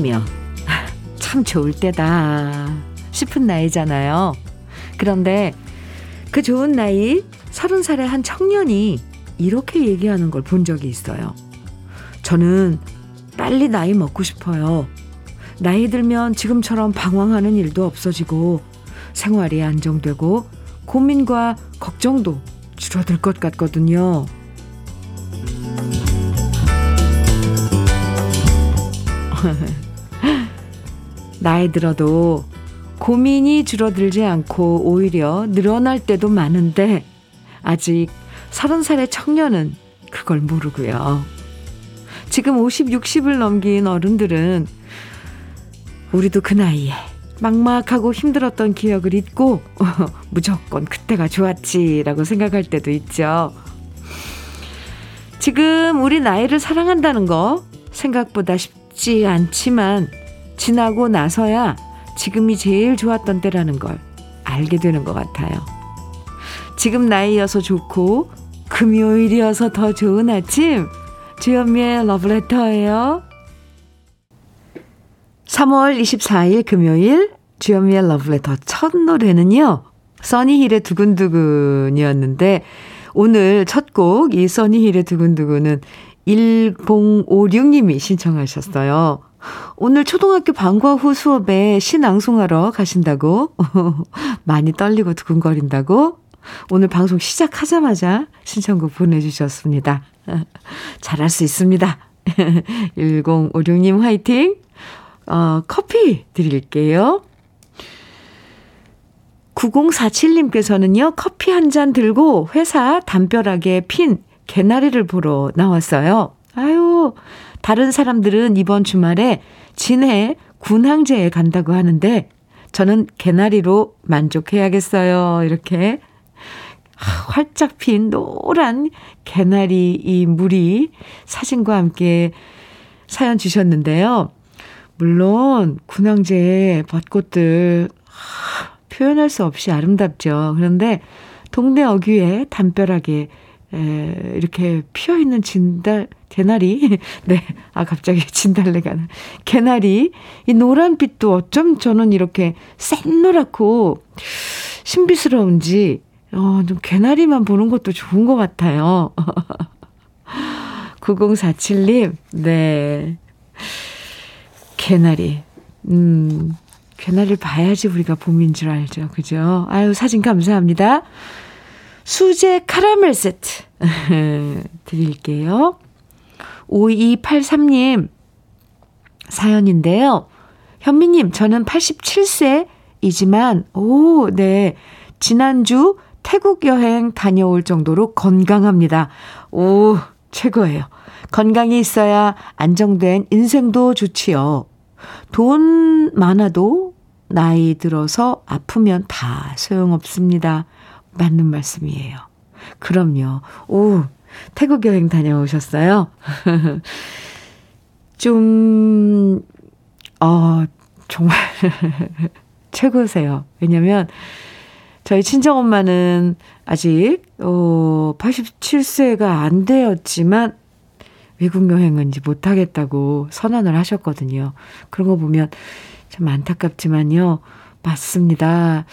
서른이면 참 좋을 때다 싶은 나이잖아요. 그런데 그 좋은 나이 서른 살의 한 청년이 이렇게 얘기하는 걸 본 적이 있어요. 저는 빨리 나이 먹고 싶어요. 나이 들면 지금처럼 방황하는 일도 없어지고 생활이 안정되고 고민과 걱정도 줄어들 것 같거든요. 나이 들어도 고민이 줄어들지 않고 오히려 늘어날 때도 많은데 아직 서른 살의 청년은 그걸 모르고요. 지금 50, 60을 넘긴 어른들은 우리도 그 나이에 막막하고 힘들었던 기억을 잊고 무조건 그때가 좋았지라고 생각할 때도 있죠. 지금 우리 나이를 사랑한다는 거 생각보다 쉽지 않지만 지나고 나서야 지금이 제일 좋았던 때라는 걸 알게 되는 것 같아요. 지금 나이여서 좋고 금요일이어서 더 좋은 아침 주현미의 러브레터예요. 3월 24일 금요일 주현미의 러브레터 첫 노래는요. 써니힐의 두근두근이었는데 오늘 첫 곡 이 써니힐의 두근두근은 1056님이 신청하셨어요. 오늘 초등학교 방과 후 수업에 신앙송하러 가신다고? 많이 떨리고 두근거린다고? 오늘 방송 시작하자마자 신청곡 보내주셨습니다. 잘할 수 있습니다. 1056님 화이팅! 어, 커피 드릴게요. 9047님께서는요, 커피 한 잔 들고 회사 담벼락에 핀 개나리를 보러 나왔어요. 아유, 다른 사람들은 이번 주말에 진해 군항제에 간다고 하는데 저는 개나리로 만족해야겠어요. 이렇게 활짝 핀 노란 개나리 이 물이 사진과 함께 사연 주셨는데요. 물론 군항제의 벚꽃들 표현할 수 없이 아름답죠. 그런데 동네 어귀에 담벼락에 에, 이렇게 피어 있는 진달 개나리 네. 아 갑자기 진달래가 개나리 이 노란빛도 어쩜 저는 이렇게 샛노랗고 신비스러운지 어, 좀 개나리만 보는 것도 좋은 것 같아요. 9047님, 네. 개나리. 음, 개나리를 봐야지 우리가 봄인 줄 알죠. 그죠? 아유, 사진 감사합니다. 수제 카라멜 세트 드릴게요. 5283님 사연인데요. 현미님, 저는 87세이지만, 오, 네. 지난주 태국 여행 다녀올 정도로 건강합니다. 오, 최고예요. 건강이 있어야 안정된 인생도 좋지요. 돈 많아도 나이 들어서 아프면 다 소용없습니다. 맞는 말씀이에요. 그럼요. 오, 태국 여행 다녀오셨어요? 좀, 어, 정말 최고세요. 왜냐면, 저희 친정엄마는 아직, 어, 87세가 안 되었지만, 외국 여행은 이제 못하겠다고 선언을 하셨거든요. 그런 거 보면 참 안타깝지만요. 맞습니다.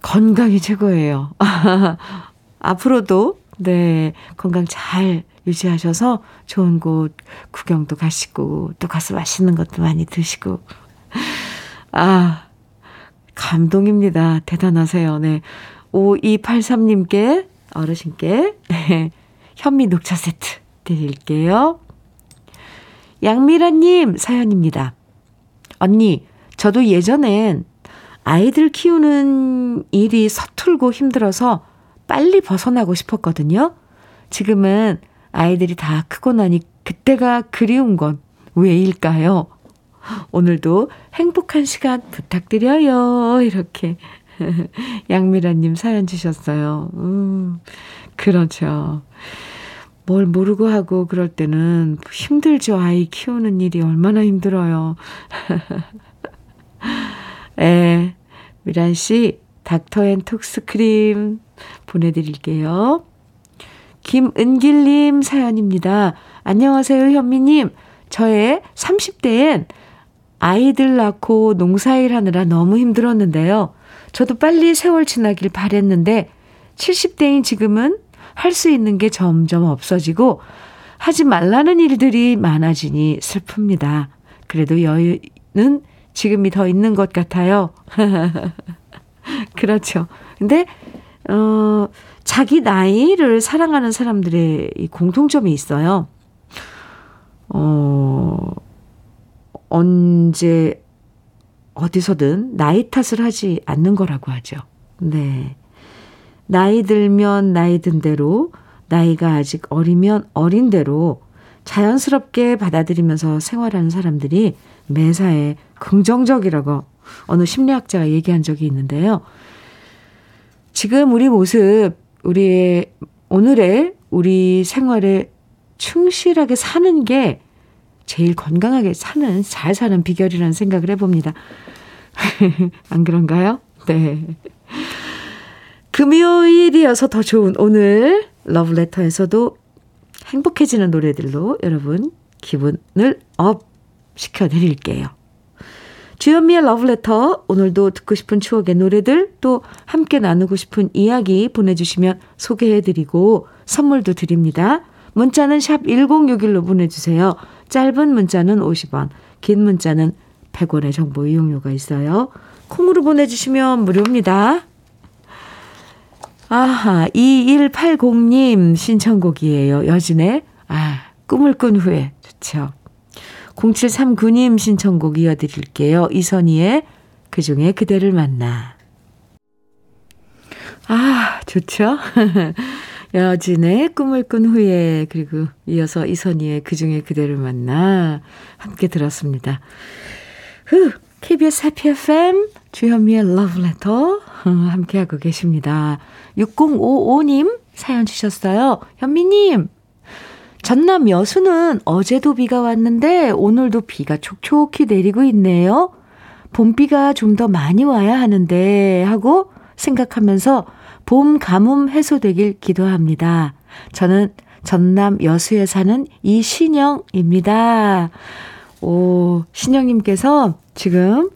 건강이 최고예요. 앞으로도, 네, 건강 잘 유지하셔서 좋은 곳 구경도 가시고, 또 가서 맛있는 것도 많이 드시고. 아, 감동입니다. 대단하세요. 네. 5283님께, 어르신께, 네. 현미 녹차 세트 드릴게요. 양미라님 사연입니다. 언니, 저도 예전엔 아이들 키우는 일이 서툴고 힘들어서 빨리 벗어나고 싶었거든요. 지금은 아이들이 다 크고 나니 그때가 그리운 건 왜일까요? 오늘도 행복한 시간 부탁드려요. 이렇게 양미란님 사연 주셨어요. 음, 그렇죠. 뭘 모르고 하고 그럴 때는 힘들죠. 아이 키우는 일이 얼마나 힘들어요. 에, 미란 씨, 닥터 앤 톡스 크림 보내드릴게요. 김은길님 사연입니다. 안녕하세요, 현미님. 저의 30대엔 아이들 낳고 농사일 하느라 너무 힘들었는데요. 저도 빨리 세월 지나길 바랬는데 70대인 지금은 할 수 있는 게 점점 없어지고 하지 말라는 일들이 많아지니 슬픕니다. 그래도 여유는 지금이 더 있는 것 같아요. 그렇죠. 근데, 어, 자기 나이를 사랑하는 사람들의 이 공통점이 있어요. 어, 언제, 어디서든 나이 탓을 하지 않는 거라고 하죠. 네. 나이 들면 나이 든 대로, 나이가 아직 어리면 어린 대로 자연스럽게 받아들이면서 생활하는 사람들이 매사에 긍정적이라고 어느 심리학자가 얘기한 적이 있는데요. 지금 우리 모습, 우리의 오늘의 우리 생활에 충실하게 사는 게 제일 건강하게 사는, 잘 사는 비결이라는 생각을 해봅니다. 안 그런가요? 네. 금요일이어서 더 좋은 오늘 러브레터에서도 행복해지는 노래들로 여러분 기분을 up 시켜드릴게요. 주현미의 러브레터 오늘도 듣고 싶은 추억의 노래들 또 함께 나누고 싶은 이야기 보내주시면 소개해드리고 선물도 드립니다. 문자는 샵 1061로 보내주세요. 짧은 문자는 50원 긴 문자는 100원의 정보 이용료가 있어요. 콩으로 보내주시면 무료입니다. 아하 2180님 신청곡이에요. 여진의 아 꿈을 꾼 후에 좋죠. 0739님 신청곡 이어드릴게요. 이선희의 그중에 그대를 만나. 아, 좋죠? 여진의 꿈을 꾼 후에 그리고 이어서 이선희의 그중에 그대를 만나 함께 들었습니다. 후, KBS 해피 FM 주현미의 러브레터 함께하고 계십니다. 6055님 사연 주셨어요. 현미님 전남 여수는 어제도 비가 왔는데 오늘도 비가 촉촉히 내리고 있네요. 봄비가 좀 더 많이 와야 하는데 하고 생각하면서 봄 가뭄 해소되길 기도합니다. 저는 전남 여수에 사는 이신영입니다. 오, 신영님께서 지금,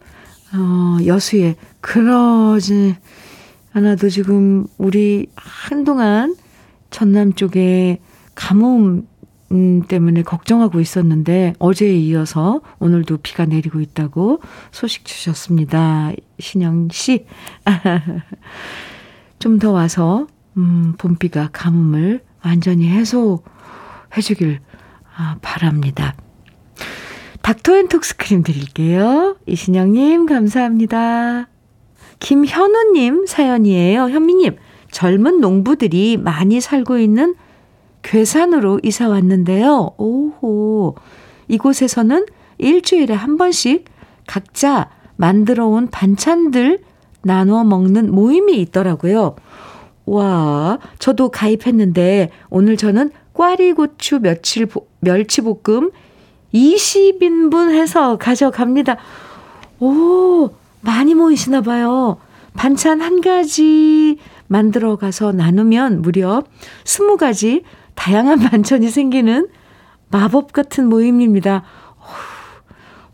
어, 여수에 그러지 않아도 지금 우리 한동안 전남 쪽에 가뭄 음, 때문에 걱정하고 있었는데 어제에 이어서 오늘도 비가 내리고 있다고 소식 주셨습니다. 신영 씨. 좀 더 와서 음, 봄비가 가뭄을 완전히 해소해 주길 아, 바랍니다. 닥터앤톡스 크림 드릴게요. 이신영님 감사합니다. 김현우님 사연이에요. 현미님 젊은 농부들이 많이 살고 있는 괴산으로 이사 왔는데요. 오호. 이곳에서는 일주일에 한 번씩 각자 만들어 온 반찬들 나누어 먹는 모임이 있더라고요. 와, 저도 가입했는데 오늘 저는 꽈리고추 멸치, 멸치볶음 20인분 해서 가져갑니다. 오, 많이 모이시나 봐요. 반찬 한 가지 만들어 가서 나누면 무려 20가지 다양한 반찬이 생기는 마법 같은 모임입니다.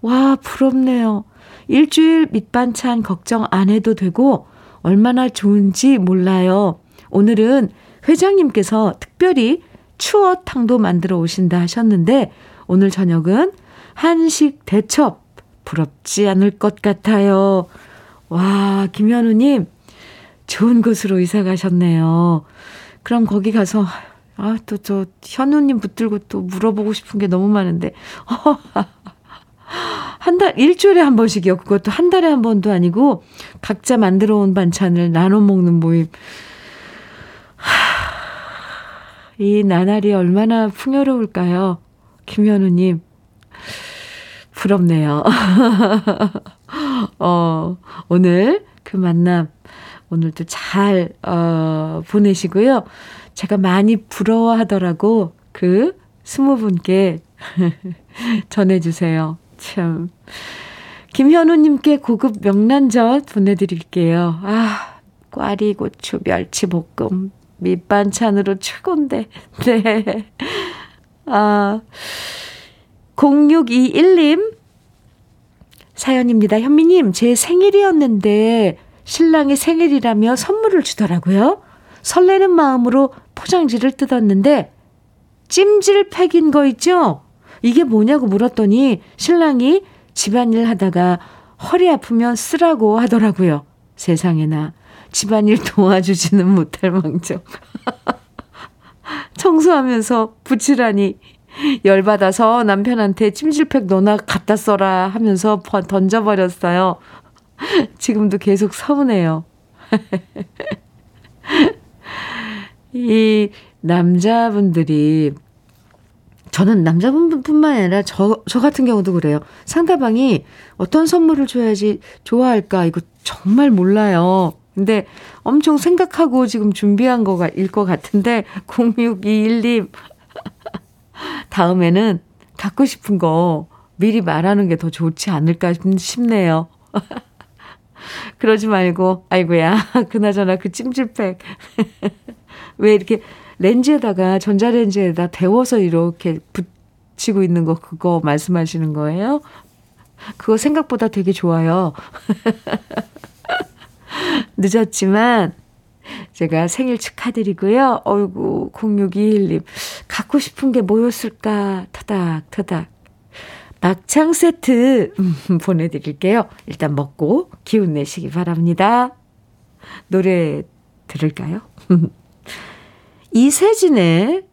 와, 부럽네요. 일주일 밑반찬 걱정 안 해도 되고 얼마나 좋은지 몰라요. 오늘은 회장님께서 특별히 추어탕도 만들어 오신다 하셨는데 오늘 저녁은 한식 대첩 부럽지 않을 것 같아요. 와, 김현우님 좋은 곳으로 이사 가셨네요. 그럼 거기 가서 아, 또 저 현우님 붙들고 또 물어보고 싶은 게 너무 많은데. 한 달, 일주일에 한 번씩이요. 그것도 한 달에 한 번도 아니고 각자 만들어 온 반찬을 나눠 먹는 모임. 이 나날이 얼마나 풍요로울까요? 김현우님. 부럽네요. 어, 오늘 그 만남, 오늘도 잘, 어, 보내시고요. 제가 많이 부러워하더라고 그 스무 분께 전해주세요. 참. 김현우님께 고급 명란젓 보내드릴게요. 아, 꽈리, 고추, 멸치 볶음. 밑반찬으로 최고인데. 네. 아, 0621님 사연입니다. 현미님, 제 생일이었는데 신랑이 생일이라며 선물을 주더라고요. 설레는 마음으로 포장지를 뜯었는데 찜질팩인 거 있죠? 이게 뭐냐고 물었더니 신랑이 집안일 하다가 허리 아프면 쓰라고 하더라고요. 세상에나 집안일 도와주지는 못할 망정. 청소하면서 붙이라니 열받아서 남편한테 찜질팩 너나 갖다 써라 하면서 던져버렸어요. 지금도 계속 서운해요. 이 남자분들이 저는 남자분뿐만 아니라 저, 저 같은 경우도 그래요. 상대방이 어떤 선물을 줘야지 좋아할까, 이거 정말 몰라요. 근데 엄청 생각하고 지금 준비한 거일 것 같은데, 0621님. 다음에는 갖고 싶은 거 미리 말하는 게 더 좋지 않을까 싶네요. 그러지 말고, 아이고야, 그나저나 그 찜질팩. 왜 이렇게 렌즈에다가 전자레인지에다 데워서 이렇게 붙이고 있는 거 그거 말씀하시는 거예요? 그거 생각보다 되게 좋아요. 늦었지만 제가 생일 축하드리고요. 어이구 0621님 갖고 싶은 게 뭐였을까 터닥터닥 막창 세트 음, 보내드릴게요. 일단 먹고 기운 내시기 바랍니다. 노래 들을까요? 이세진의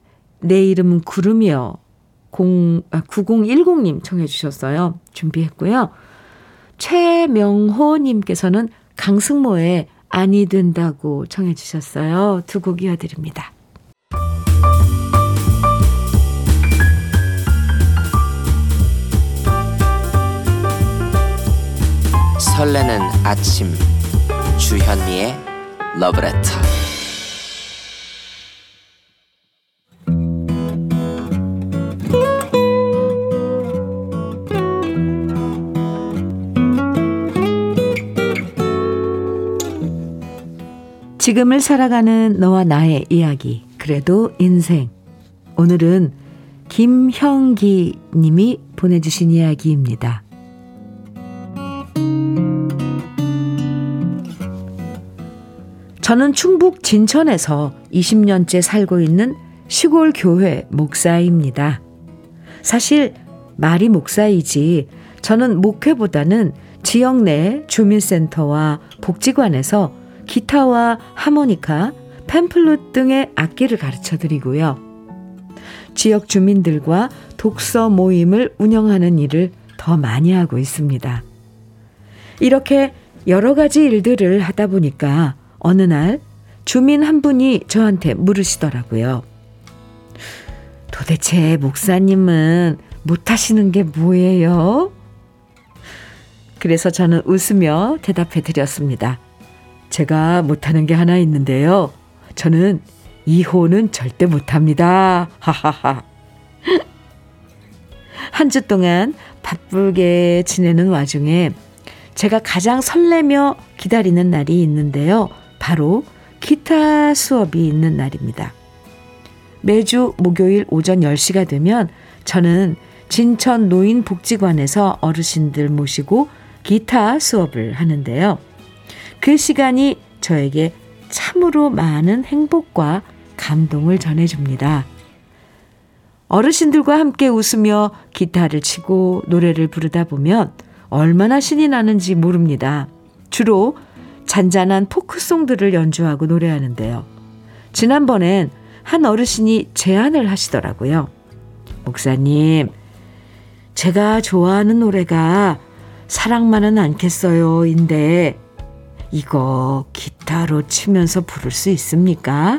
내 이름은 구름이요. 0, 아, 9010님 청해 주셨어요. 준비했고요. 최명호님께서는 강승모의 아니 된다고 청해 주셨어요. 두 곡 이어드립니다. 설레는 아침 주현미의 러브레터 지금을 살아가는 너와 나의 이야기. 그래도 인생. 오늘은 김형기 님이 보내주신 이야기입니다. 저는 충북 진천에서 20년째 살고 있는 시골 교회 목사입니다. 사실 말이 목사이지 저는 목회보다는 지역 내 주민센터와 복지관에서 기타와 하모니카, 팸플룻 등의 악기를 가르쳐 드리고요. 지역 주민들과 독서 모임을 운영하는 일을 더 많이 하고 있습니다. 이렇게 여러 가지 일들을 하다 보니까 어느 날 주민 한 분이 저한테 물으시더라고요. 도대체 목사님은 못하시는 게 뭐예요? 그래서 저는 웃으며 대답해 드렸습니다. 제가 못하는 게 하나 있는데요. 저는 이호는 절대 못합니다. 하하하. 한 주 동안 바쁘게 지내는 와중에 제가 가장 설레며 기다리는 날이 있는데요. 바로 기타 수업이 있는 날입니다. 매주 목요일 오전 10시가 되면 저는 진천 노인복지관에서 어르신들 모시고 기타 수업을 하는데요. 그 시간이 저에게 참으로 많은 행복과 감동을 전해줍니다. 어르신들과 함께 웃으며 기타를 치고 노래를 부르다 보면 얼마나 신이 나는지 모릅니다. 주로 잔잔한 포크송들을 연주하고 노래하는데요. 지난번엔 한 어르신이 제안을 하시더라고요. 목사님, 제가 좋아하는 노래가 사랑만은 않겠어요. 인데 이거 기타로 치면서 부를 수 있습니까?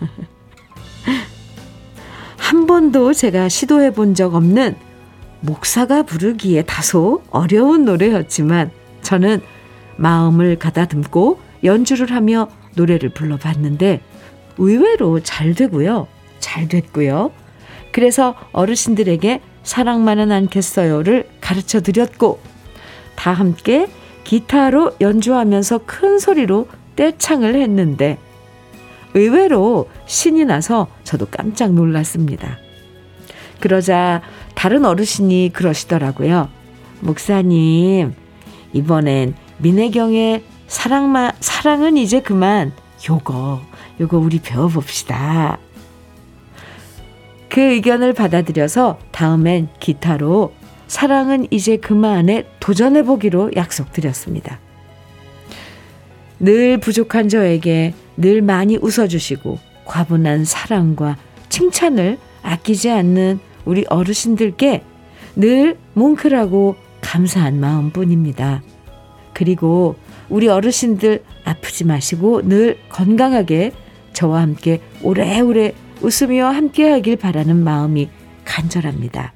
한 번도 제가 시도해 본 적 없는 목사가 부르기에 다소 어려운 노래였지만 저는 마음을 가다듬고 연주를 하며 노래를 불러봤는데 의외로 잘 되고요. 잘 됐고요. 그래서 어르신들에게 사랑만은 않겠어요를 가르쳐 드렸고 다 함께 기타로 연주하면서 큰 소리로 떼창을 했는데 의외로 신이 나서 저도 깜짝 놀랐습니다. 그러자 다른 어르신이 그러시더라고요. 목사님, 이번엔 민혜경의 사랑만, 사랑은 이제 그만. 요거, 요거 우리 배워봅시다. 그 의견을 받아들여서 다음엔 기타로 사랑은 이제 그만에 도전해보기로 약속드렸습니다. 늘 부족한 저에게 늘 많이 웃어주시고 과분한 사랑과 칭찬을 아끼지 않는 우리 어르신들께 늘 뭉클하고 감사한 마음뿐입니다. 그리고 우리 어르신들 아프지 마시고 늘 건강하게 저와 함께 오래오래 웃으며 함께하길 바라는 마음이 간절합니다.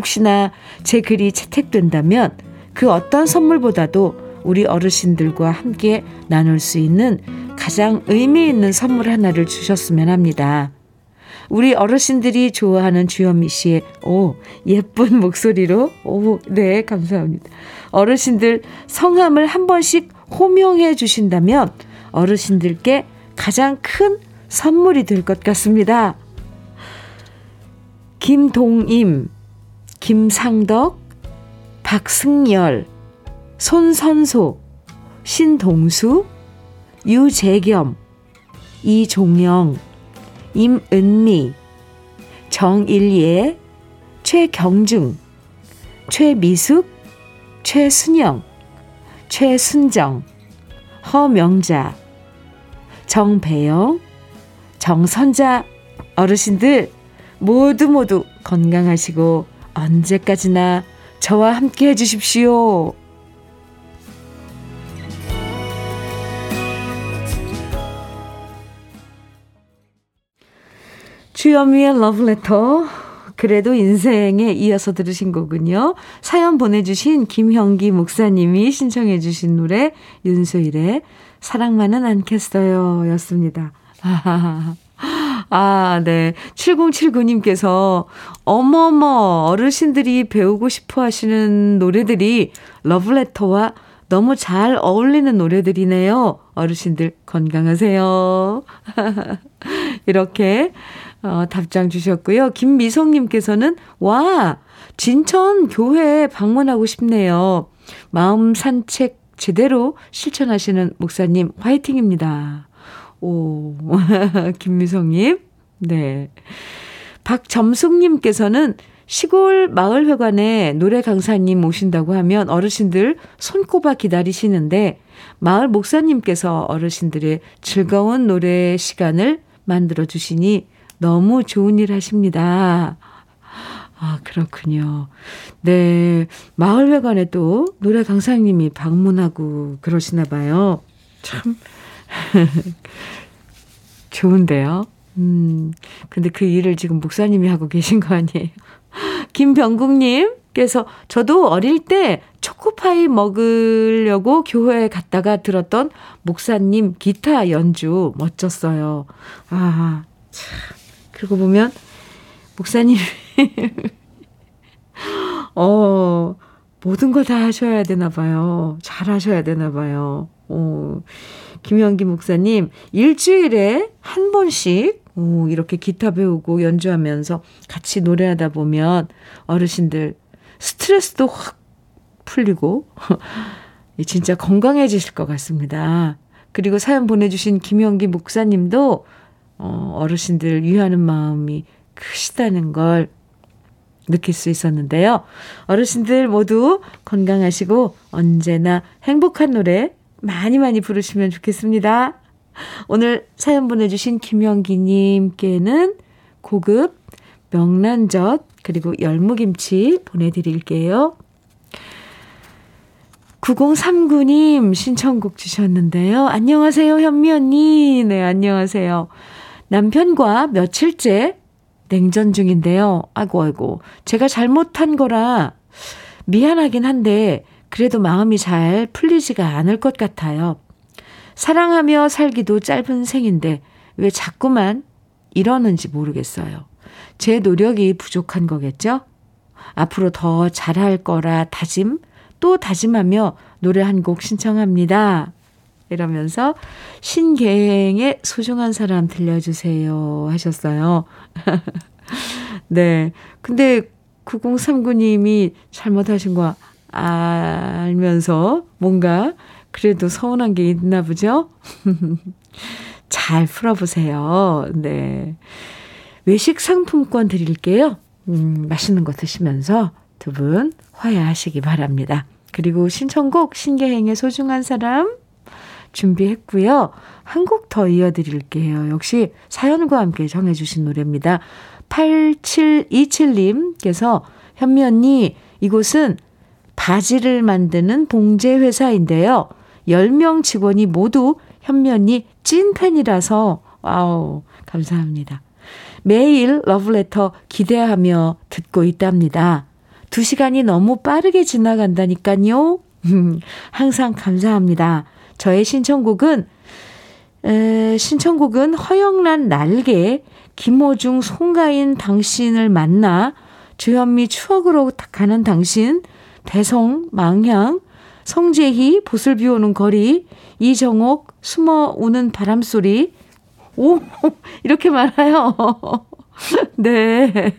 혹시나 제 글이 채택된다면 그 어떤 선물보다도 우리 어르신들과 함께 나눌 수 있는 가장 의미 있는 선물 하나를 주셨으면 합니다. 우리 어르신들이 좋아하는 주현미 씨의 오 예쁜 목소리로 오네 감사합니다. 어르신들 성함을 한 번씩 호명해 주신다면 어르신들께 가장 큰 선물이 될 것 같습니다. 김동임, 김상덕, 박승열, 손선소, 신동수, 유재겸, 이종영, 임은미, 정일예, 최경중, 최미숙, 최순영, 최순정, 허명자, 정배영, 정선자 어르신들 모두 모두 건강하시고 언제까지나 저와 함께 해주십시오. 주현미의 러브레터. 그래도 인생에 이어서 들으신 거군요. 사연 보내주신 김형기 목사님이 신청해주신 노래 윤수일의 사랑만은 않겠어요 였습니다. 아, 네. 7079님께서 어머머 어르신들이 배우고 싶어 하시는 노래들이 러브레터와 너무 잘 어울리는 노래들이네요. 어르신들 건강하세요. 이렇게 어, 답장 주셨고요. 김미성님께서는, 와, 진천 교회 방문하고 싶네요. 마음 산책 제대로 실천하시는 목사님, 화이팅입니다. 오, 김미성님. 네. 박점숙님께서는 시골 마을회관에 노래 강사님 오신다고 하면 어르신들 손꼽아 기다리시는데 마을 목사님께서 어르신들의 즐거운 노래 시간을 만들어 주시니 너무 좋은 일 하십니다. 아, 그렇군요. 네. 마을회관에 또 노래 강사님이 방문하고 그러시나 봐요. 참. 좋은데요. 음. 근데 그 일을 지금 목사님이 하고 계신 거 아니에요? 김병국님께서 저도 어릴 때 초코파이 먹으려고 교회에 갔다가 들었던 목사님 기타 연주 멋졌어요. 아, 참. 그러고 보면 목사님 어, 모든 걸 다 하셔야 되나 봐요. 잘 하셔야 되나 봐요. 어, 김영기 목사님, 일주일에 한 번씩, 오, 이렇게 기타 배우고 연주하면서 같이 노래하다 보면 어르신들 스트레스도 확 풀리고, 진짜 건강해지실 것 같습니다. 그리고 사연 보내주신 김영기 목사님도 어, 어르신들 위하는 마음이 크시다는 걸 느낄 수 있었는데요. 어르신들 모두 건강하시고 언제나 행복한 노래 많이 많이 부르시면 좋겠습니다. 오늘 사연 보내주신 김영기님께는 고급 명란젓 그리고 열무김치 보내드릴게요. 9039님 신청곡 주셨는데요. 안녕하세요, 현미 언니. 네, 안녕하세요. 남편과 며칠째 냉전 중인데요. 아이고, 아이고. 제가 잘못한 거라 미안하긴 한데, 그래도 마음이 잘 풀리지가 않을 것 같아요. 사랑하며 살기도 짧은 생인데, 왜 자꾸만 이러는지 모르겠어요. 제 노력이 부족한 거겠죠? 앞으로 더 잘할 거라 다짐, 또 다짐하며 노래 한 곡 신청합니다. 이러면서 신계행의 소중한 사람 들려주세요 하셨어요. 네. 근데 9039님이 잘못하신 거 알면서 뭔가 그래도 서운한 게 있나 보죠? 잘 풀어보세요. 네. 외식 상품권 드릴게요. 음, 맛있는 거 드시면서 두 분 화해하시기 바랍니다. 그리고 신청곡 신계행의 소중한 사람 준비했고요. 한 곡 더 이어드릴게요. 역시 사연과 함께 정해주신 노래입니다. 8727님께서 현미 언니 이곳은 바지를 만드는 봉제 회사인데요. 10명 직원이 모두 현미 언니 찐팬이라서 와우 감사합니다. 매일 러브레터 기대하며 듣고 있답니다. 두 시간이 너무 빠르게 지나간다니까요. 항상 감사합니다. 저의 신청곡은 에, 신청곡은 허영란 날개 김호중 송가인 당신을 만나 주현미 추억으로 가는 당신 대성 망향 성재희 보슬 비 오는 거리 이정옥 숨어 우는 바람 소리 오 이렇게 많아요. 네.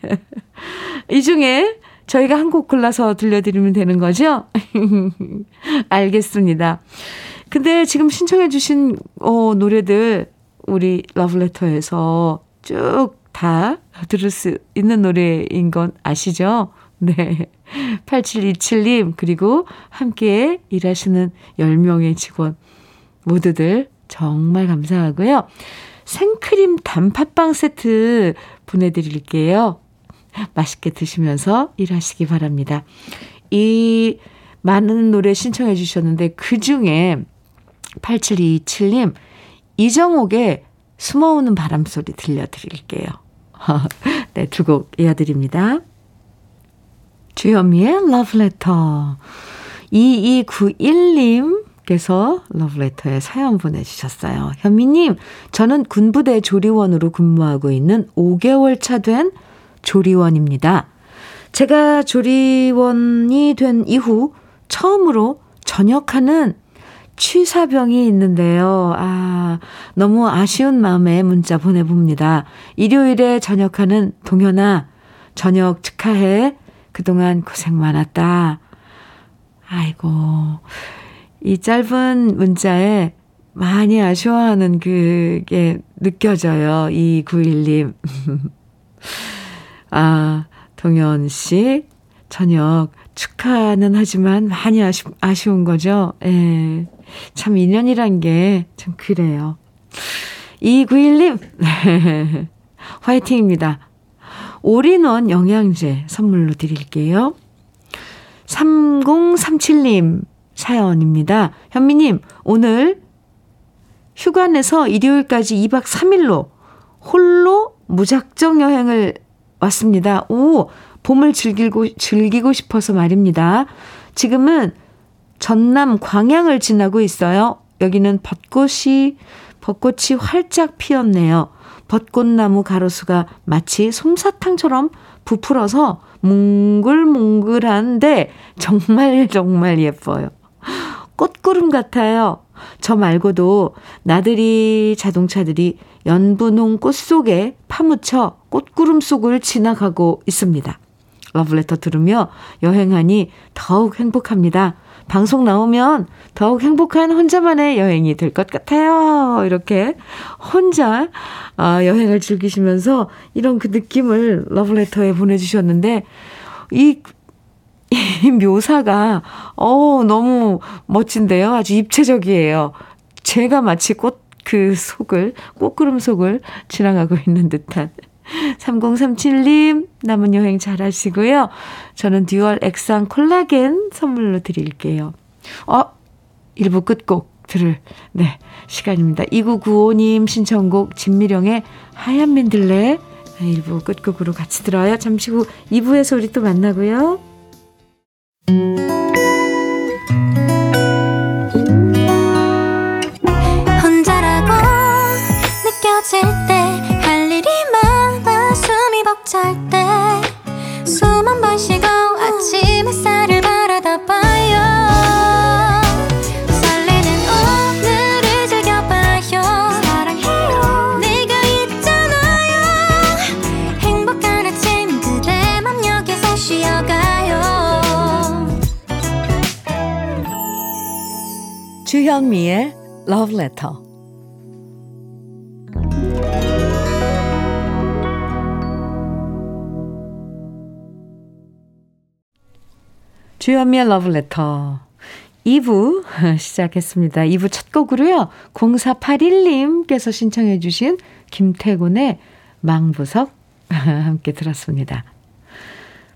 이 중에 저희가 한 곡 골라서 들려드리면 되는 거죠? 알겠습니다. 근데 지금 신청해주신 어, 노래들 우리 러브레터에서 쭉 다 들을 수 있는 노래인 건 아시죠? 네. 8727님, 그리고 함께 일하시는 10명의 직원 모두들 정말 감사하고요. 생크림 단팥빵 세트 보내드릴게요. 맛있게 드시면서 일하시기 바랍니다. 이 많은 노래 신청해 주셨는데 그 중에 8727님 이정옥의 숨어오는 바람 소리 들려드릴게요. 네, 두 곡 이어드립니다. 주현미의 러브레터 2291님께서 러브레터에 사연 보내주셨어요. 현미님, 저는 군부대 조리원으로 근무하고 있는 5개월 차 된 조리원입니다. 제가 조리원이 된 이후 처음으로 전역하는 취사병이 있는데요. 아, 너무 아쉬운 마음에 문자 보내봅니다. 일요일에 전역하는 동현아, 저녁 축하해. 그동안 고생 많았다. 아이고, 이 짧은 문자에 많이 아쉬워하는 그게 느껴져요. 이 9일님. 아, 동현 씨, 저녁 축하는 하지만 많이 아쉬, 아쉬운 거죠. 예. 참 인연이란 게 참 그래요. 2911님, 화이팅입니다. 올인원 영양제 선물로 드릴게요. 3037님 사연입니다. 현미님, 오늘 휴가 내서 일요일까지 2박 3일로 홀로 무작정 여행을 왔습니다. 오, 봄을 즐기고, 즐기고 싶어서 말입니다. 지금은 전남 광양을 지나고 있어요. 여기는 벚꽃이, 벚꽃이 활짝 피었네요. 벚꽃나무 가로수가 마치 솜사탕처럼 부풀어서 몽글몽글한데 정말 정말 예뻐요. 꽃구름 같아요. 저 말고도 나들이 자동차들이 연분홍 꽃 속에 파묻혀 꽃구름 속을 지나가고 있습니다. 러브레터 들으며 여행하니 더욱 행복합니다. 방송 나오면 더욱 행복한 혼자만의 여행이 될 것 같아요. 이렇게 혼자 아, 여행을 즐기시면서 이런 그 느낌을 러브레터에 보내주셨는데 이, 이 묘사가 어 너무 멋진데요. 아주 입체적이에요. 제가 마치 꽃 그 속을 꽃구름 속을 지나가고 있는 듯한 3037님, 남은 여행 잘 하시고요. 저는 dual 액상 콜라겐 선물로 드릴게요. 어, 1부 끝곡 들을, 네, 시간입니다. 2995님 신청곡 진미령의 하얀 민들레 1부 끝곡으로 같이 들어요. 잠시 후 2부에서 우리 또 만나고요. 잘 때 숨 한 번 쉬고 주현미의 러브레터 주현미의 Letter. 2부 시작했습니다. 2부 첫 곡으로요. 0481님께서 신청해 주신 김태곤의 망부석 함께 들었습니다.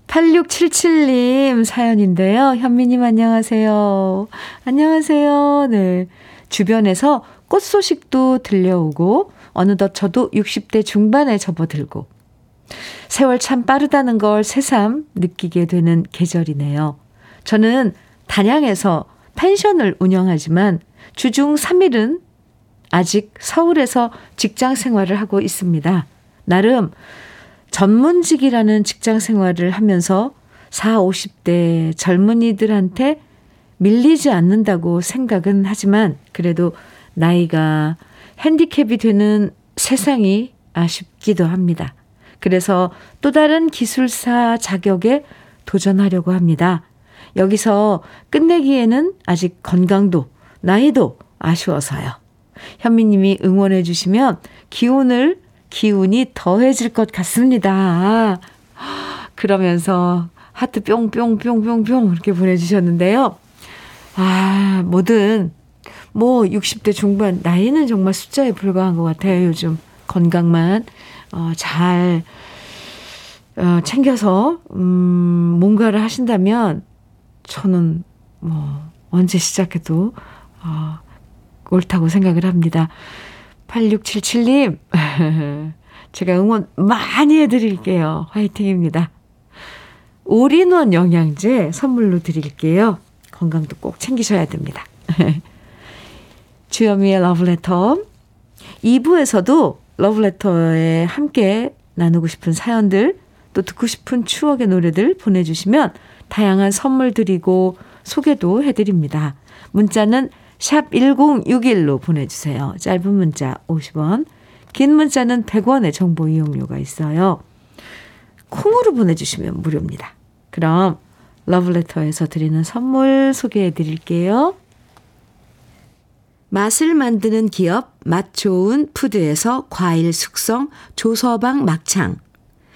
8677님 사연인데요. 현미님 안녕하세요. 안녕하세요. 네. 주변에서 꽃 소식도 들려오고 어느덧 저도 60대 중반에 접어들고 세월 참 빠르다는 걸 새삼 느끼게 되는 계절이네요. 저는 단양에서 펜션을 운영하지만 주중 3일은 아직 서울에서 직장 생활을 하고 있습니다. 나름 전문직이라는 직장 생활을 하면서 4, 50대 젊은이들한테 밀리지 않는다고 생각은 하지만 그래도 나이가 핸디캡이 되는 세상이 아쉽기도 합니다. 그래서 또 다른 기술사 자격에 도전하려고 합니다. 여기서 끝내기에는 아직 건강도, 나이도 아쉬워서요. 현미님이 응원해 주시면 기운을 기운이 더해질 것 같습니다. 그러면서 하트 뿅뿅뿅뿅뿅 이렇게 보내주셨는데요. 아, 뭐든, 뭐, 60대 중반, 나이는 정말 숫자에 불과한 것 같아요, 요즘. 건강만, 어, 잘, 어, 챙겨서, 음, 뭔가를 하신다면, 저는, 뭐, 언제 시작해도, 어, 옳다고 생각을 합니다. 8677님, 제가 응원 많이 해드릴게요. 화이팅입니다. 올인원 영양제 선물로 드릴게요. 건강도 꼭 챙기셔야 됩니다. 주여미의 러브레터. 2부에서도 러브레터에 함께 나누고 싶은 사연들, 또 듣고 싶은 추억의 노래들 보내주시면 다양한 선물 드리고 소개도 해드립니다. 문자는 샵 1061로 보내주세요. 짧은 문자 50원, 긴 문자는 100원의 정보 이용료가 있어요. 콩으로 보내주시면 무료입니다. 그럼 러브레터에서 드리는 선물 소개해 드릴게요. 맛을 만드는 기업 맛 좋은 푸드에서 과일 숙성 조서방 막창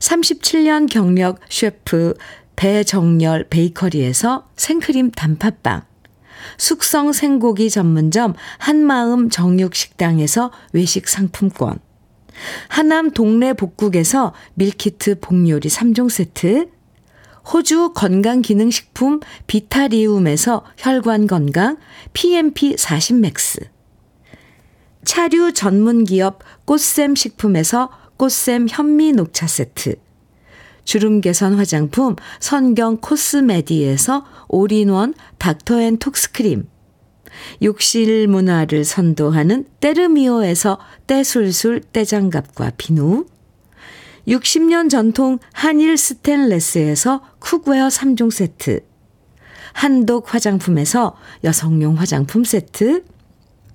37년 경력 셰프 배정열 베이커리에서 생크림 단팥빵. 숙성 생고기 전문점 한마음 정육식당에서 외식 상품권. 하남 동네 복국에서 밀키트 복요리 3종 세트. 호주 건강기능식품 비타리움에서 혈관건강 PMP 40맥스. 차류 전문기업 꽃샘 식품에서 꽃샘 현미 녹차 세트. 주름 개선 화장품 선경 코스메디에서 올인원 닥터앤톡스크림. 욕실 문화를 선도하는 때르미오에서 때술술 때장갑과 비누. 60년 전통 한일 스텐레스에서 cookware 3종 세트. 한독 화장품에서 여성용 화장품 세트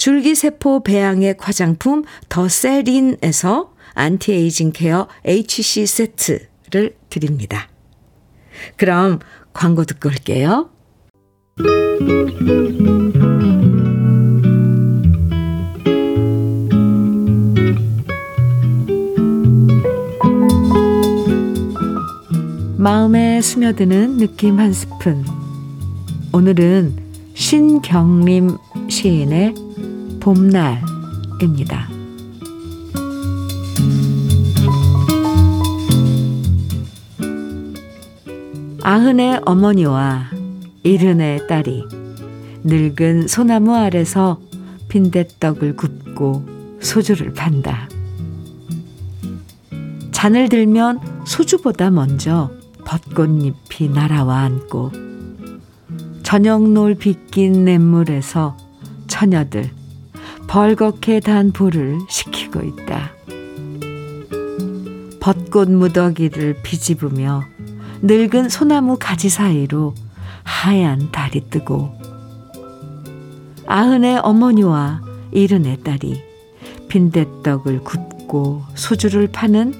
줄기세포 배양액 화장품 더세린에서 anti-aging care HC 세트를 드립니다. 그럼 광고 듣고 올게요. 마음에 스며드는 느낌 한 스푼. 오늘은 신경림 시인의 봄날 입니다. 아흔의 어머니와 이른의 딸이 늙은 소나무 아래서 빈대떡을 굽고 소주를 판다. 잔을 들면 소주보다 먼저 벚꽃잎이 날아와 앉고 저녁놀 빗긴 냇물에서 처녀들 벌겋게 단 불을 식히고 있다. 벚꽃 무더기를 비집으며 늙은 소나무 가지 사이로 하얀 달이 뜨고 아흔의 어머니와 이른의 딸이 빈대떡을 굽고 소주를 파는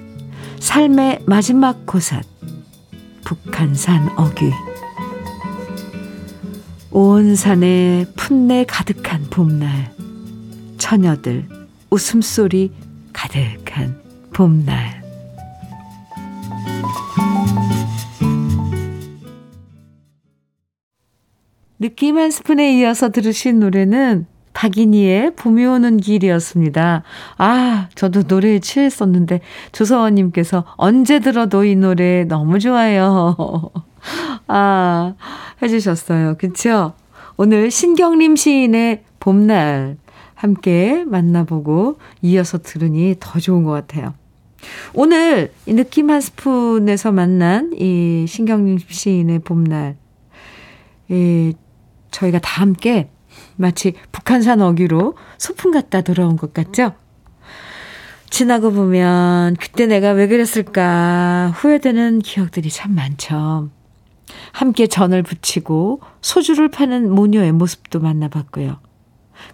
삶의 마지막 고삿 북한산 어귀 온 산에 풋내 가득한 봄날 처녀들 웃음소리 가득한 봄날 느낌 한 스푼에 이어서 들으신 노래는 박인희의 봄이 오는 길이었습니다. 아, 저도 노래에 취했었는데 조서원님께서 언제 들어도 이 노래 너무 좋아요. 아, 해주셨어요. 그쵸? 오늘 신경림 시인의 봄날 함께 만나보고 이어서 들으니 더 좋은 것 같아요. 오늘 이 느낌 한 스푼에서 만난 이 신경림 시인의 봄날, 이 저희가 다 함께 마치 북한산 어귀로 소풍 갔다 돌아온 것 같죠? 지나고 보면 그때 내가 왜 그랬을까 후회되는 기억들이 참 많죠. 함께 전을 붙이고 소주를 파는 모녀의 모습도 만나봤고요.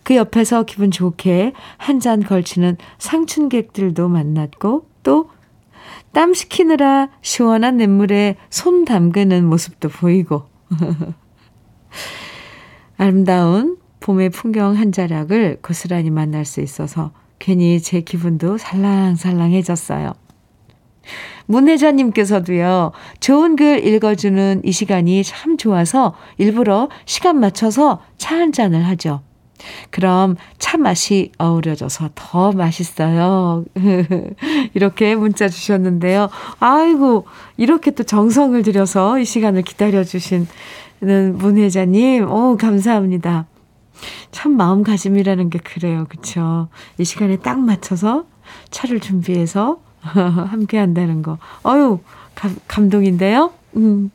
그 옆에서 기분 좋게 한 잔 걸치는 상춘객들도 만났고 또 땀 식히느라 시원한 냇물에 손 담그는 모습도 보이고 아름다운 봄의 풍경 한 자락을 고스란히 만날 수 있어서 괜히 제 기분도 살랑살랑해졌어요. 문혜자님께서도요, 좋은 글 읽어주는 이 시간이 참 좋아서 일부러 시간 맞춰서 차 한 잔을 하죠. 그럼 차 맛이 어우러져서 더 맛있어요. 이렇게 문자 주셨는데요. 아이고, 이렇게 또 정성을 들여서 이 시간을 기다려주신 문혜자님, 오, 감사합니다. 참 마음가짐이라는 게 그래요. 그쵸? 이 시간에 딱 맞춰서 차를 준비해서 함께 한다는 거. 어유 감, 감동인데요? 음.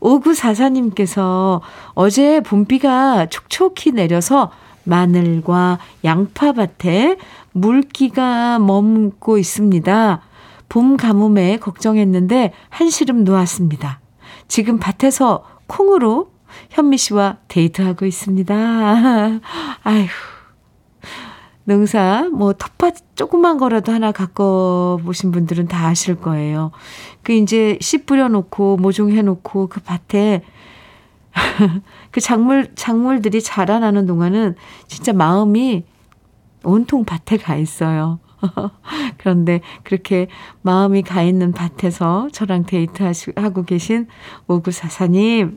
5944님께서 어제 봄비가 촉촉히 내려서 마늘과 양파밭에 물기가 머금고 있습니다. 봄 가뭄에 걱정했는데 한시름 놓았습니다. 지금 밭에서 콩으로 현미 씨와 데이트하고 있습니다. 아휴. 농사, 뭐, 텃밭 조그만 거라도 하나 갖고 보신 분들은 다 아실 거예요. 그 이제 씨 뿌려놓고, 모종해놓고, 그 밭에, 그 작물, 작물들이 자라나는 동안은 진짜 마음이 온통 밭에 가 있어요. 그런데 그렇게 마음이 가 있는 밭에서 저랑 데이트하고 계신 오구사사님.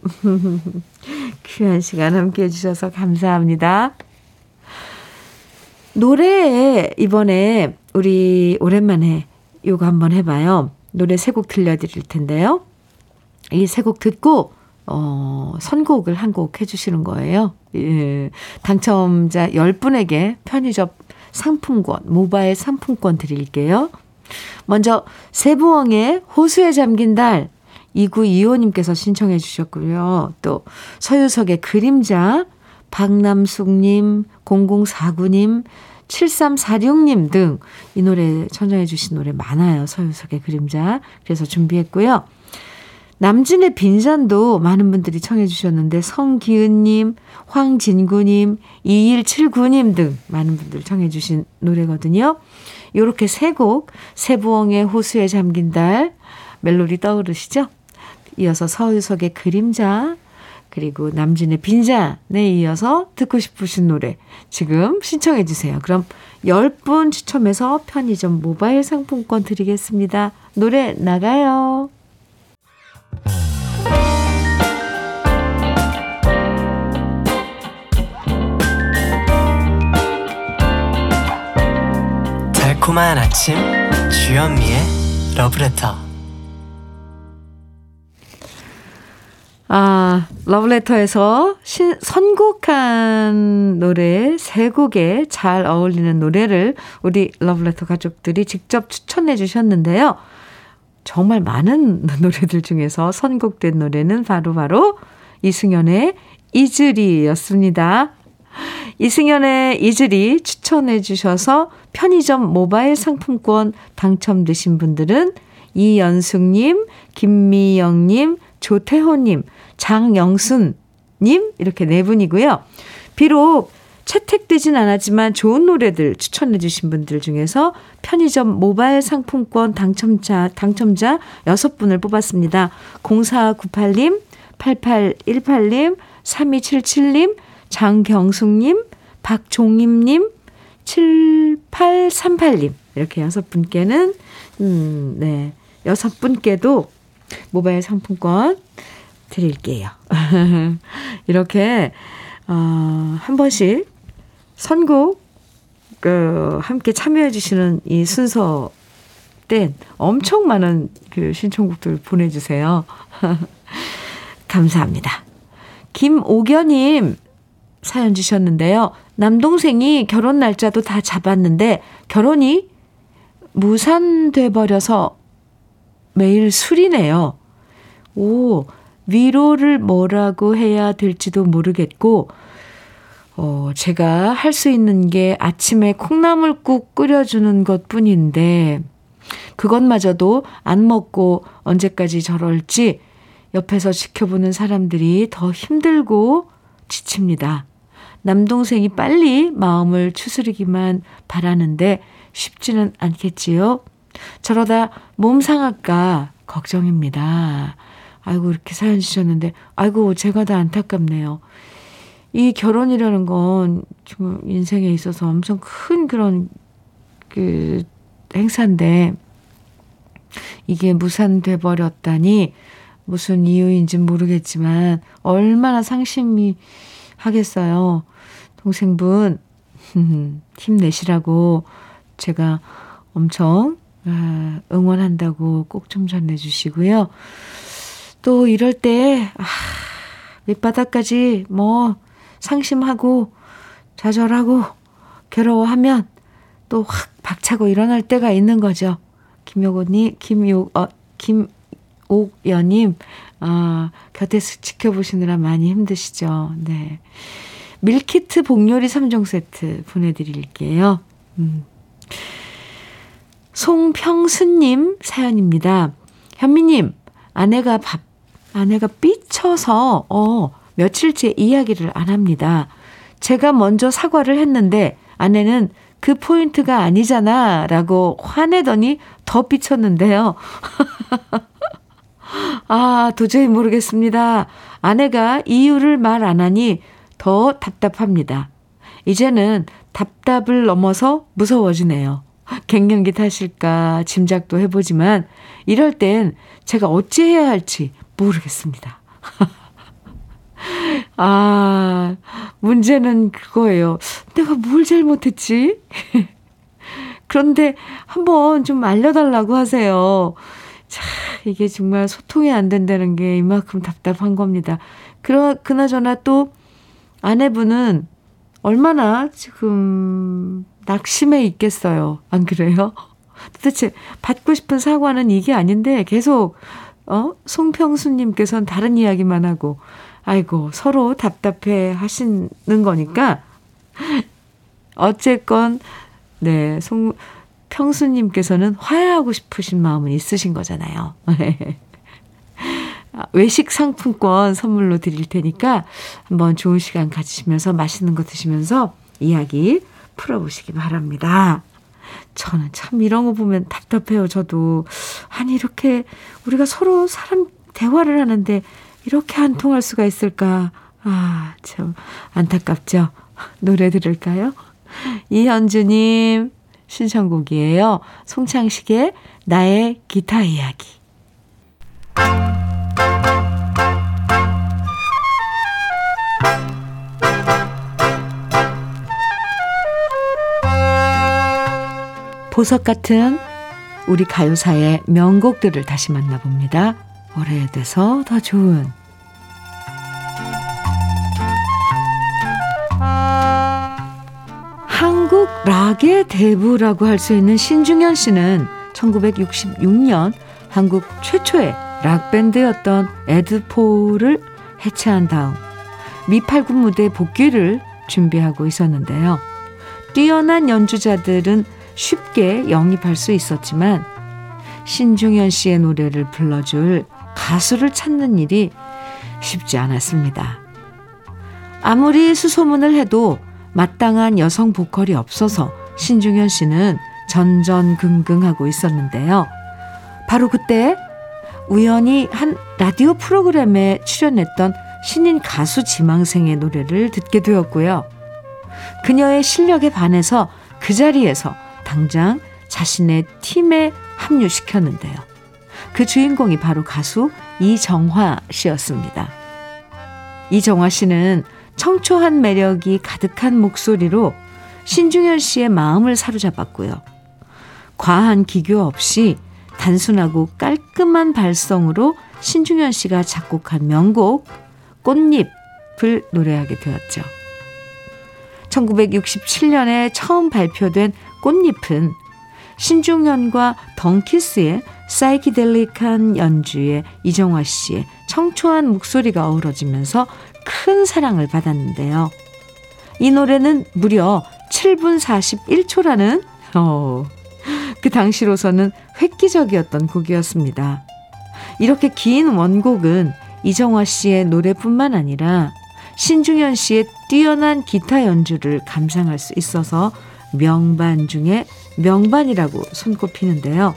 귀한 시간 함께 해주셔서 감사합니다. 노래 이번에 우리 오랜만에 요거 한번 해봐요. 노래 세 곡 들려드릴 텐데요. 이 세 곡 듣고 어, 선곡을 한 곡 해주시는 거예요. 예, 당첨자 10분에게 편의점 상품권, 모바일 상품권 드릴게요. 먼저 세부엉의 호수에 잠긴 달 2925님께서 신청해 주셨고요. 또 서유석의 그림자, 박남숙님, 0049님, 7346님 등 이 노래 천정해 주신 노래 많아요. 서유석의 그림자. 그래서 준비했고요. 남진의 빈잔도 많은 분들이 청해 주셨는데 성기은님, 황진구님, 2179님 등 많은 분들 청해 주신 노래거든요. 요렇게 세 곡, 세부엉의 호수에 잠긴 달 멜로디 떠오르시죠? 이어서 서유석의 그림자, 그리고 남진의 빈잔에 이어서 듣고 싶으신 노래 지금 신청해 주세요. 그럼 10분 추첨해서 편의점 모바일 상품권 드리겠습니다. 노래 나가요. 달콤한 아침 주현미의 러브레터 아, 러브레터에서 신, 선곡한 노래 세 곡에 잘 어울리는 노래를 우리 러브레터 가족들이 직접 추천해 주셨는데요. 정말 많은 노래들 중에서 선곡된 노래는 바로바로 바로 이승연의 이즈리였습니다. 이승연의 이즈리 추천해 주셔서 편의점 모바일 상품권 당첨되신 분들은 이연숙님, 김미영님, 조태호님, 장영순 님 이렇게 네 분이고요. 비록 채택되진 않았지만 좋은 노래들 추천해 주신 분들 중에서 편의점 모바일 상품권 당첨자 당첨자 6분을 뽑았습니다. 0498님, 8818님, 3277님, 장경숙님, 박종임님, 7838님 이렇게 여섯 분께는 음, 네. 여섯 분께도 모바일 상품권 드릴게요. 이렇게 어, 한 번씩 선곡 그 함께 참여해 주시는 이 순서 땐 엄청 많은 그 신청곡들 보내주세요. 감사합니다. 김오견님 사연 주셨는데요. 남동생이 결혼 날짜도 다 잡았는데 결혼이 무산돼 버려서 매일 술이네요. 오, 위로를 뭐라고 해야 될지도 모르겠고, 어, 제가 할 수 있는 게 아침에 콩나물국 끓여주는 것 뿐인데, 그것마저도 안 먹고 언제까지 저럴지 옆에서 지켜보는 사람들이 더 힘들고 지칩니다. 남동생이 빨리 마음을 추스르기만 바라는데 쉽지는 않겠지요? 저러다 몸 상할까 걱정입니다. 아이고, 이렇게 사연 주셨는데, 아이고, 제가 다 안타깝네요. 이 결혼이라는 건 정말 인생에 있어서 엄청 큰 그런 그 행사인데, 이게 무산돼 버렸다니, 무슨 이유인지 모르겠지만, 얼마나 상심이 하겠어요. 동생분, 힘내시라고 제가 엄청 아, 응원한다고 꼭 좀 전해주시고요. 또 이럴 때, 아, 밑바닥까지 뭐 상심하고 좌절하고 괴로워하면 또 확 박차고 일어날 때가 있는 거죠. 김효곤님, 김요, 어, 김옥연님, 아, 곁에서 지켜보시느라 많이 힘드시죠. 네. 밀키트 복요리 3종 세트 보내드릴게요. 음. 송평순님 사연입니다. 현미님, 아내가 밥, 아내가 삐쳐서, 어, 며칠째 이야기를 안 합니다. 제가 먼저 사과를 했는데 아내는 그 포인트가 아니잖아 라고 화내더니 더 삐쳤는데요. 아, 도저히 모르겠습니다. 아내가 이유를 말 안 하니 더 답답합니다. 이제는 답답을 넘어서 무서워지네요. 갱년기 탓일까 짐작도 해보지만 이럴 땐 제가 어찌해야 할지 모르겠습니다. 아, 문제는 그거예요. 내가 뭘 잘못했지? 그런데 한번 좀 알려달라고 하세요. 자, 이게 정말 소통이 안 된다는 게 이만큼 답답한 겁니다. 그러, 그나저나 또 아내분은 얼마나 지금 낙심해 있겠어요. 안 그래요? 도대체 받고 싶은 사과는 이게 아닌데 계속 어? 송평수님께서는 다른 이야기만 하고 아이고 서로 답답해 하시는 거니까 어쨌건 네, 송 평수님께서는 화해하고 싶으신 마음은 있으신 거잖아요. 외식 상품권 선물로 드릴 테니까 한번 좋은 시간 가지시면서 맛있는 거 드시면서 이야기 풀어보시기 바랍니다. 저는 참 이런 거 보면 답답해요, 저도. 아니, 이렇게 우리가 서로 사람 대화를 하는데 이렇게 안 통할 수가 있을까. 아, 참 안타깝죠. 노래 들을까요? 이현주님 신청곡이에요. 송창식의 나의 기타 이야기. 보석 같은 우리 가요사의 명곡들을 다시 만나봅니다. 오래돼서 더 좋은 한국 락의 대부라고 할 수 있는 신중현 씨는 1966년 한국 최초의 락밴드였던 에드포를 해체한 다음 미팔군 무대 복귀를 준비하고 있었는데요. 뛰어난 연주자들은 쉽게 영입할 수 있었지만 신중현 씨의 노래를 불러줄 가수를 찾는 일이 쉽지 않았습니다. 아무리 수소문을 해도 마땅한 여성 보컬이 없어서 신중현 씨는 전전긍긍하고 있었는데요. 바로 그때 우연히 한 라디오 프로그램에 출연했던 신인 가수 지망생의 노래를 듣게 되었고요. 그녀의 실력에 반해서 그 자리에서 당장 자신의 팀에 합류시켰는데요. 그 주인공이 바로 가수 이정화 씨였습니다. 이정화 씨는 청초한 매력이 가득한 목소리로 신중현 씨의 마음을 사로잡았고요. 과한 기교 없이 단순하고 깔끔한 발성으로 신중현 씨가 작곡한 명곡 꽃잎을 노래하게 되었죠. 1967년에 처음 발표된 꽃잎은 신중현과 덩키스의 사이키델릭한 연주에 이정화 씨의 청초한 목소리가 어우러지면서 큰 사랑을 받았는데요. 이 노래는 무려 7분 41초라는 어, 그 당시로서는 획기적이었던 곡이었습니다. 이렇게 긴 원곡은 이정화 씨의 노래뿐만 아니라 신중현 씨의 뛰어난 기타 연주를 감상할 수 있어서 명반 중에 명반이라고 손꼽히는데요.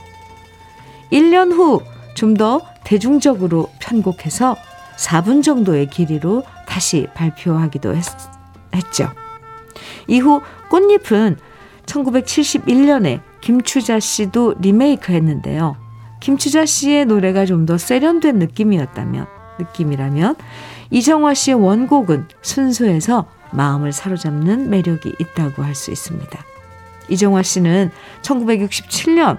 1년 후 좀 더 대중적으로 편곡해서 4분 정도의 길이로 다시 발표하기도 했, 했죠. 이후 꽃잎은 1971년에 김추자 씨도 리메이크 했는데요. 김추자 씨의 노래가 좀 더 세련된 느낌이었다면, 느낌이라면, 이정화 씨의 원곡은 순수해서 마음을 사로잡는 매력이 있다고 할 수 있습니다. 이정화 씨는 1967년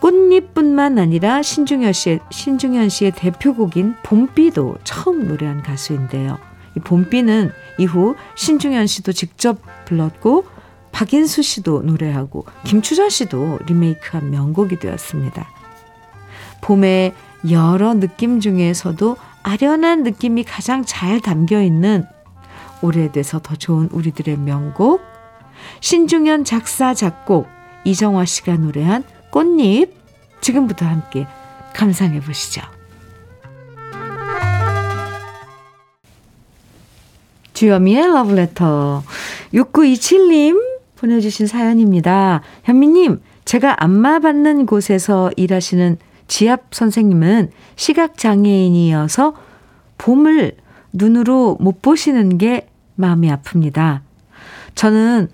꽃잎뿐만 아니라 신중현 씨의, 신중현 씨의 대표곡인 봄비도 처음 노래한 가수인데요. 이 봄비는 이후 신중현 씨도 직접 불렀고 박인수 씨도 노래하고 김추자 씨도 리메이크한 명곡이 되었습니다. 봄의 여러 느낌 중에서도 아련한 느낌이 가장 잘 담겨 있는 오래돼서 더 좋은 우리들의 명곡 신중현 작사 작곡 이정화 씨가 노래한 꽃잎 지금부터 함께 감상해 보시죠. 주여미의 러브레터 6927님 보내주신 사연입니다. 현미님 제가 안마 받는 곳에서 일하시는 지압 선생님은 시각장애인이어서 봄을 눈으로 못 보시는 게 마음이 아픕니다. 저는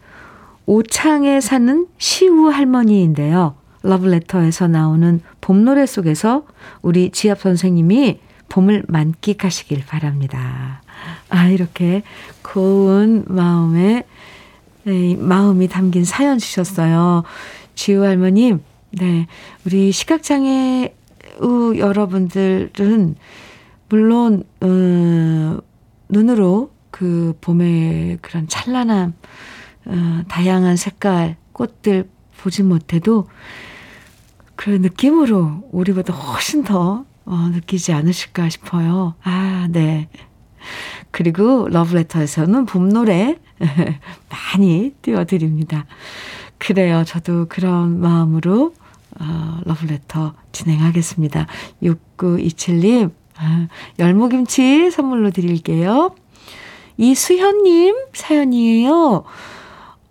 오창에 사는 시우 할머니인데요. 러브레터에서 나오는 봄 노래 속에서 우리 지압 선생님이 봄을 만끽하시길 바랍니다. 아, 이렇게 고운 마음에, 네, 마음이 담긴 사연 주셨어요. 지우 할머님, 네. 우리 시각장애 우 여러분들은 물론, 어, 눈으로 그 봄의 그런 찬란함, 어, 다양한 색깔, 꽃들 보지 못해도 그 느낌으로 우리보다 훨씬 더 어, 느끼지 않으실까 싶어요. 아, 네. 그리고 러브레터에서는 봄 노래 많이 띄워드립니다. 그래요. 저도 그런 마음으로 어, 러브레터 진행하겠습니다. 6927님, 아, 열무김치 선물로 드릴게요. 이수현님 사연이에요.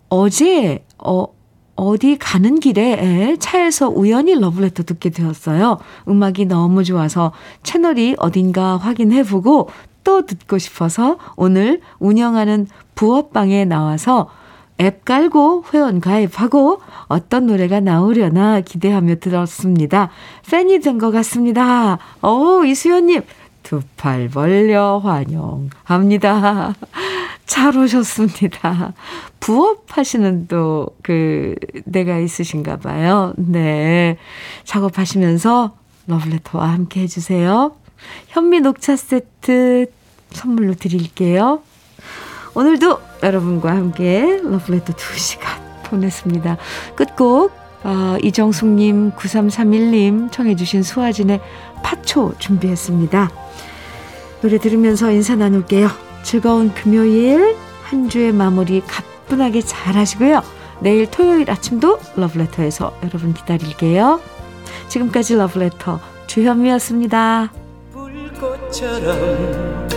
어제, 어, 어디 가는 길에 차에서 우연히 러브레터 듣게 되었어요. 음악이 너무 좋아서 채널이 어딘가 확인해보고 또 듣고 싶어서 오늘 운영하는 부업방에 나와서 앱 깔고 회원 가입하고 어떤 노래가 나오려나 기대하며 들었습니다. 팬이 된 것 같습니다. 오, 이수연님, 두 팔 벌려 환영합니다. 잘 오셨습니다. 부업하시는 또 그 내가 있으신가 봐요. 네. 작업하시면서 러브레터와 함께 해주세요. 현미 녹차 세트 선물로 드릴게요. 오늘도 여러분과 함께 러브레터 2시간 보냈습니다. 끝곡 어, 이정숙님 9331님 청해주신 수아진의 파초 준비했습니다. 노래 들으면서 인사 나눌게요. 즐거운 금요일 한 주의 마무리 가뿐하게 잘 하시고요. 내일 토요일 아침도 러브레터에서 여러분 기다릴게요. 지금까지 러브레터 주현미였습니다. 불꽃처럼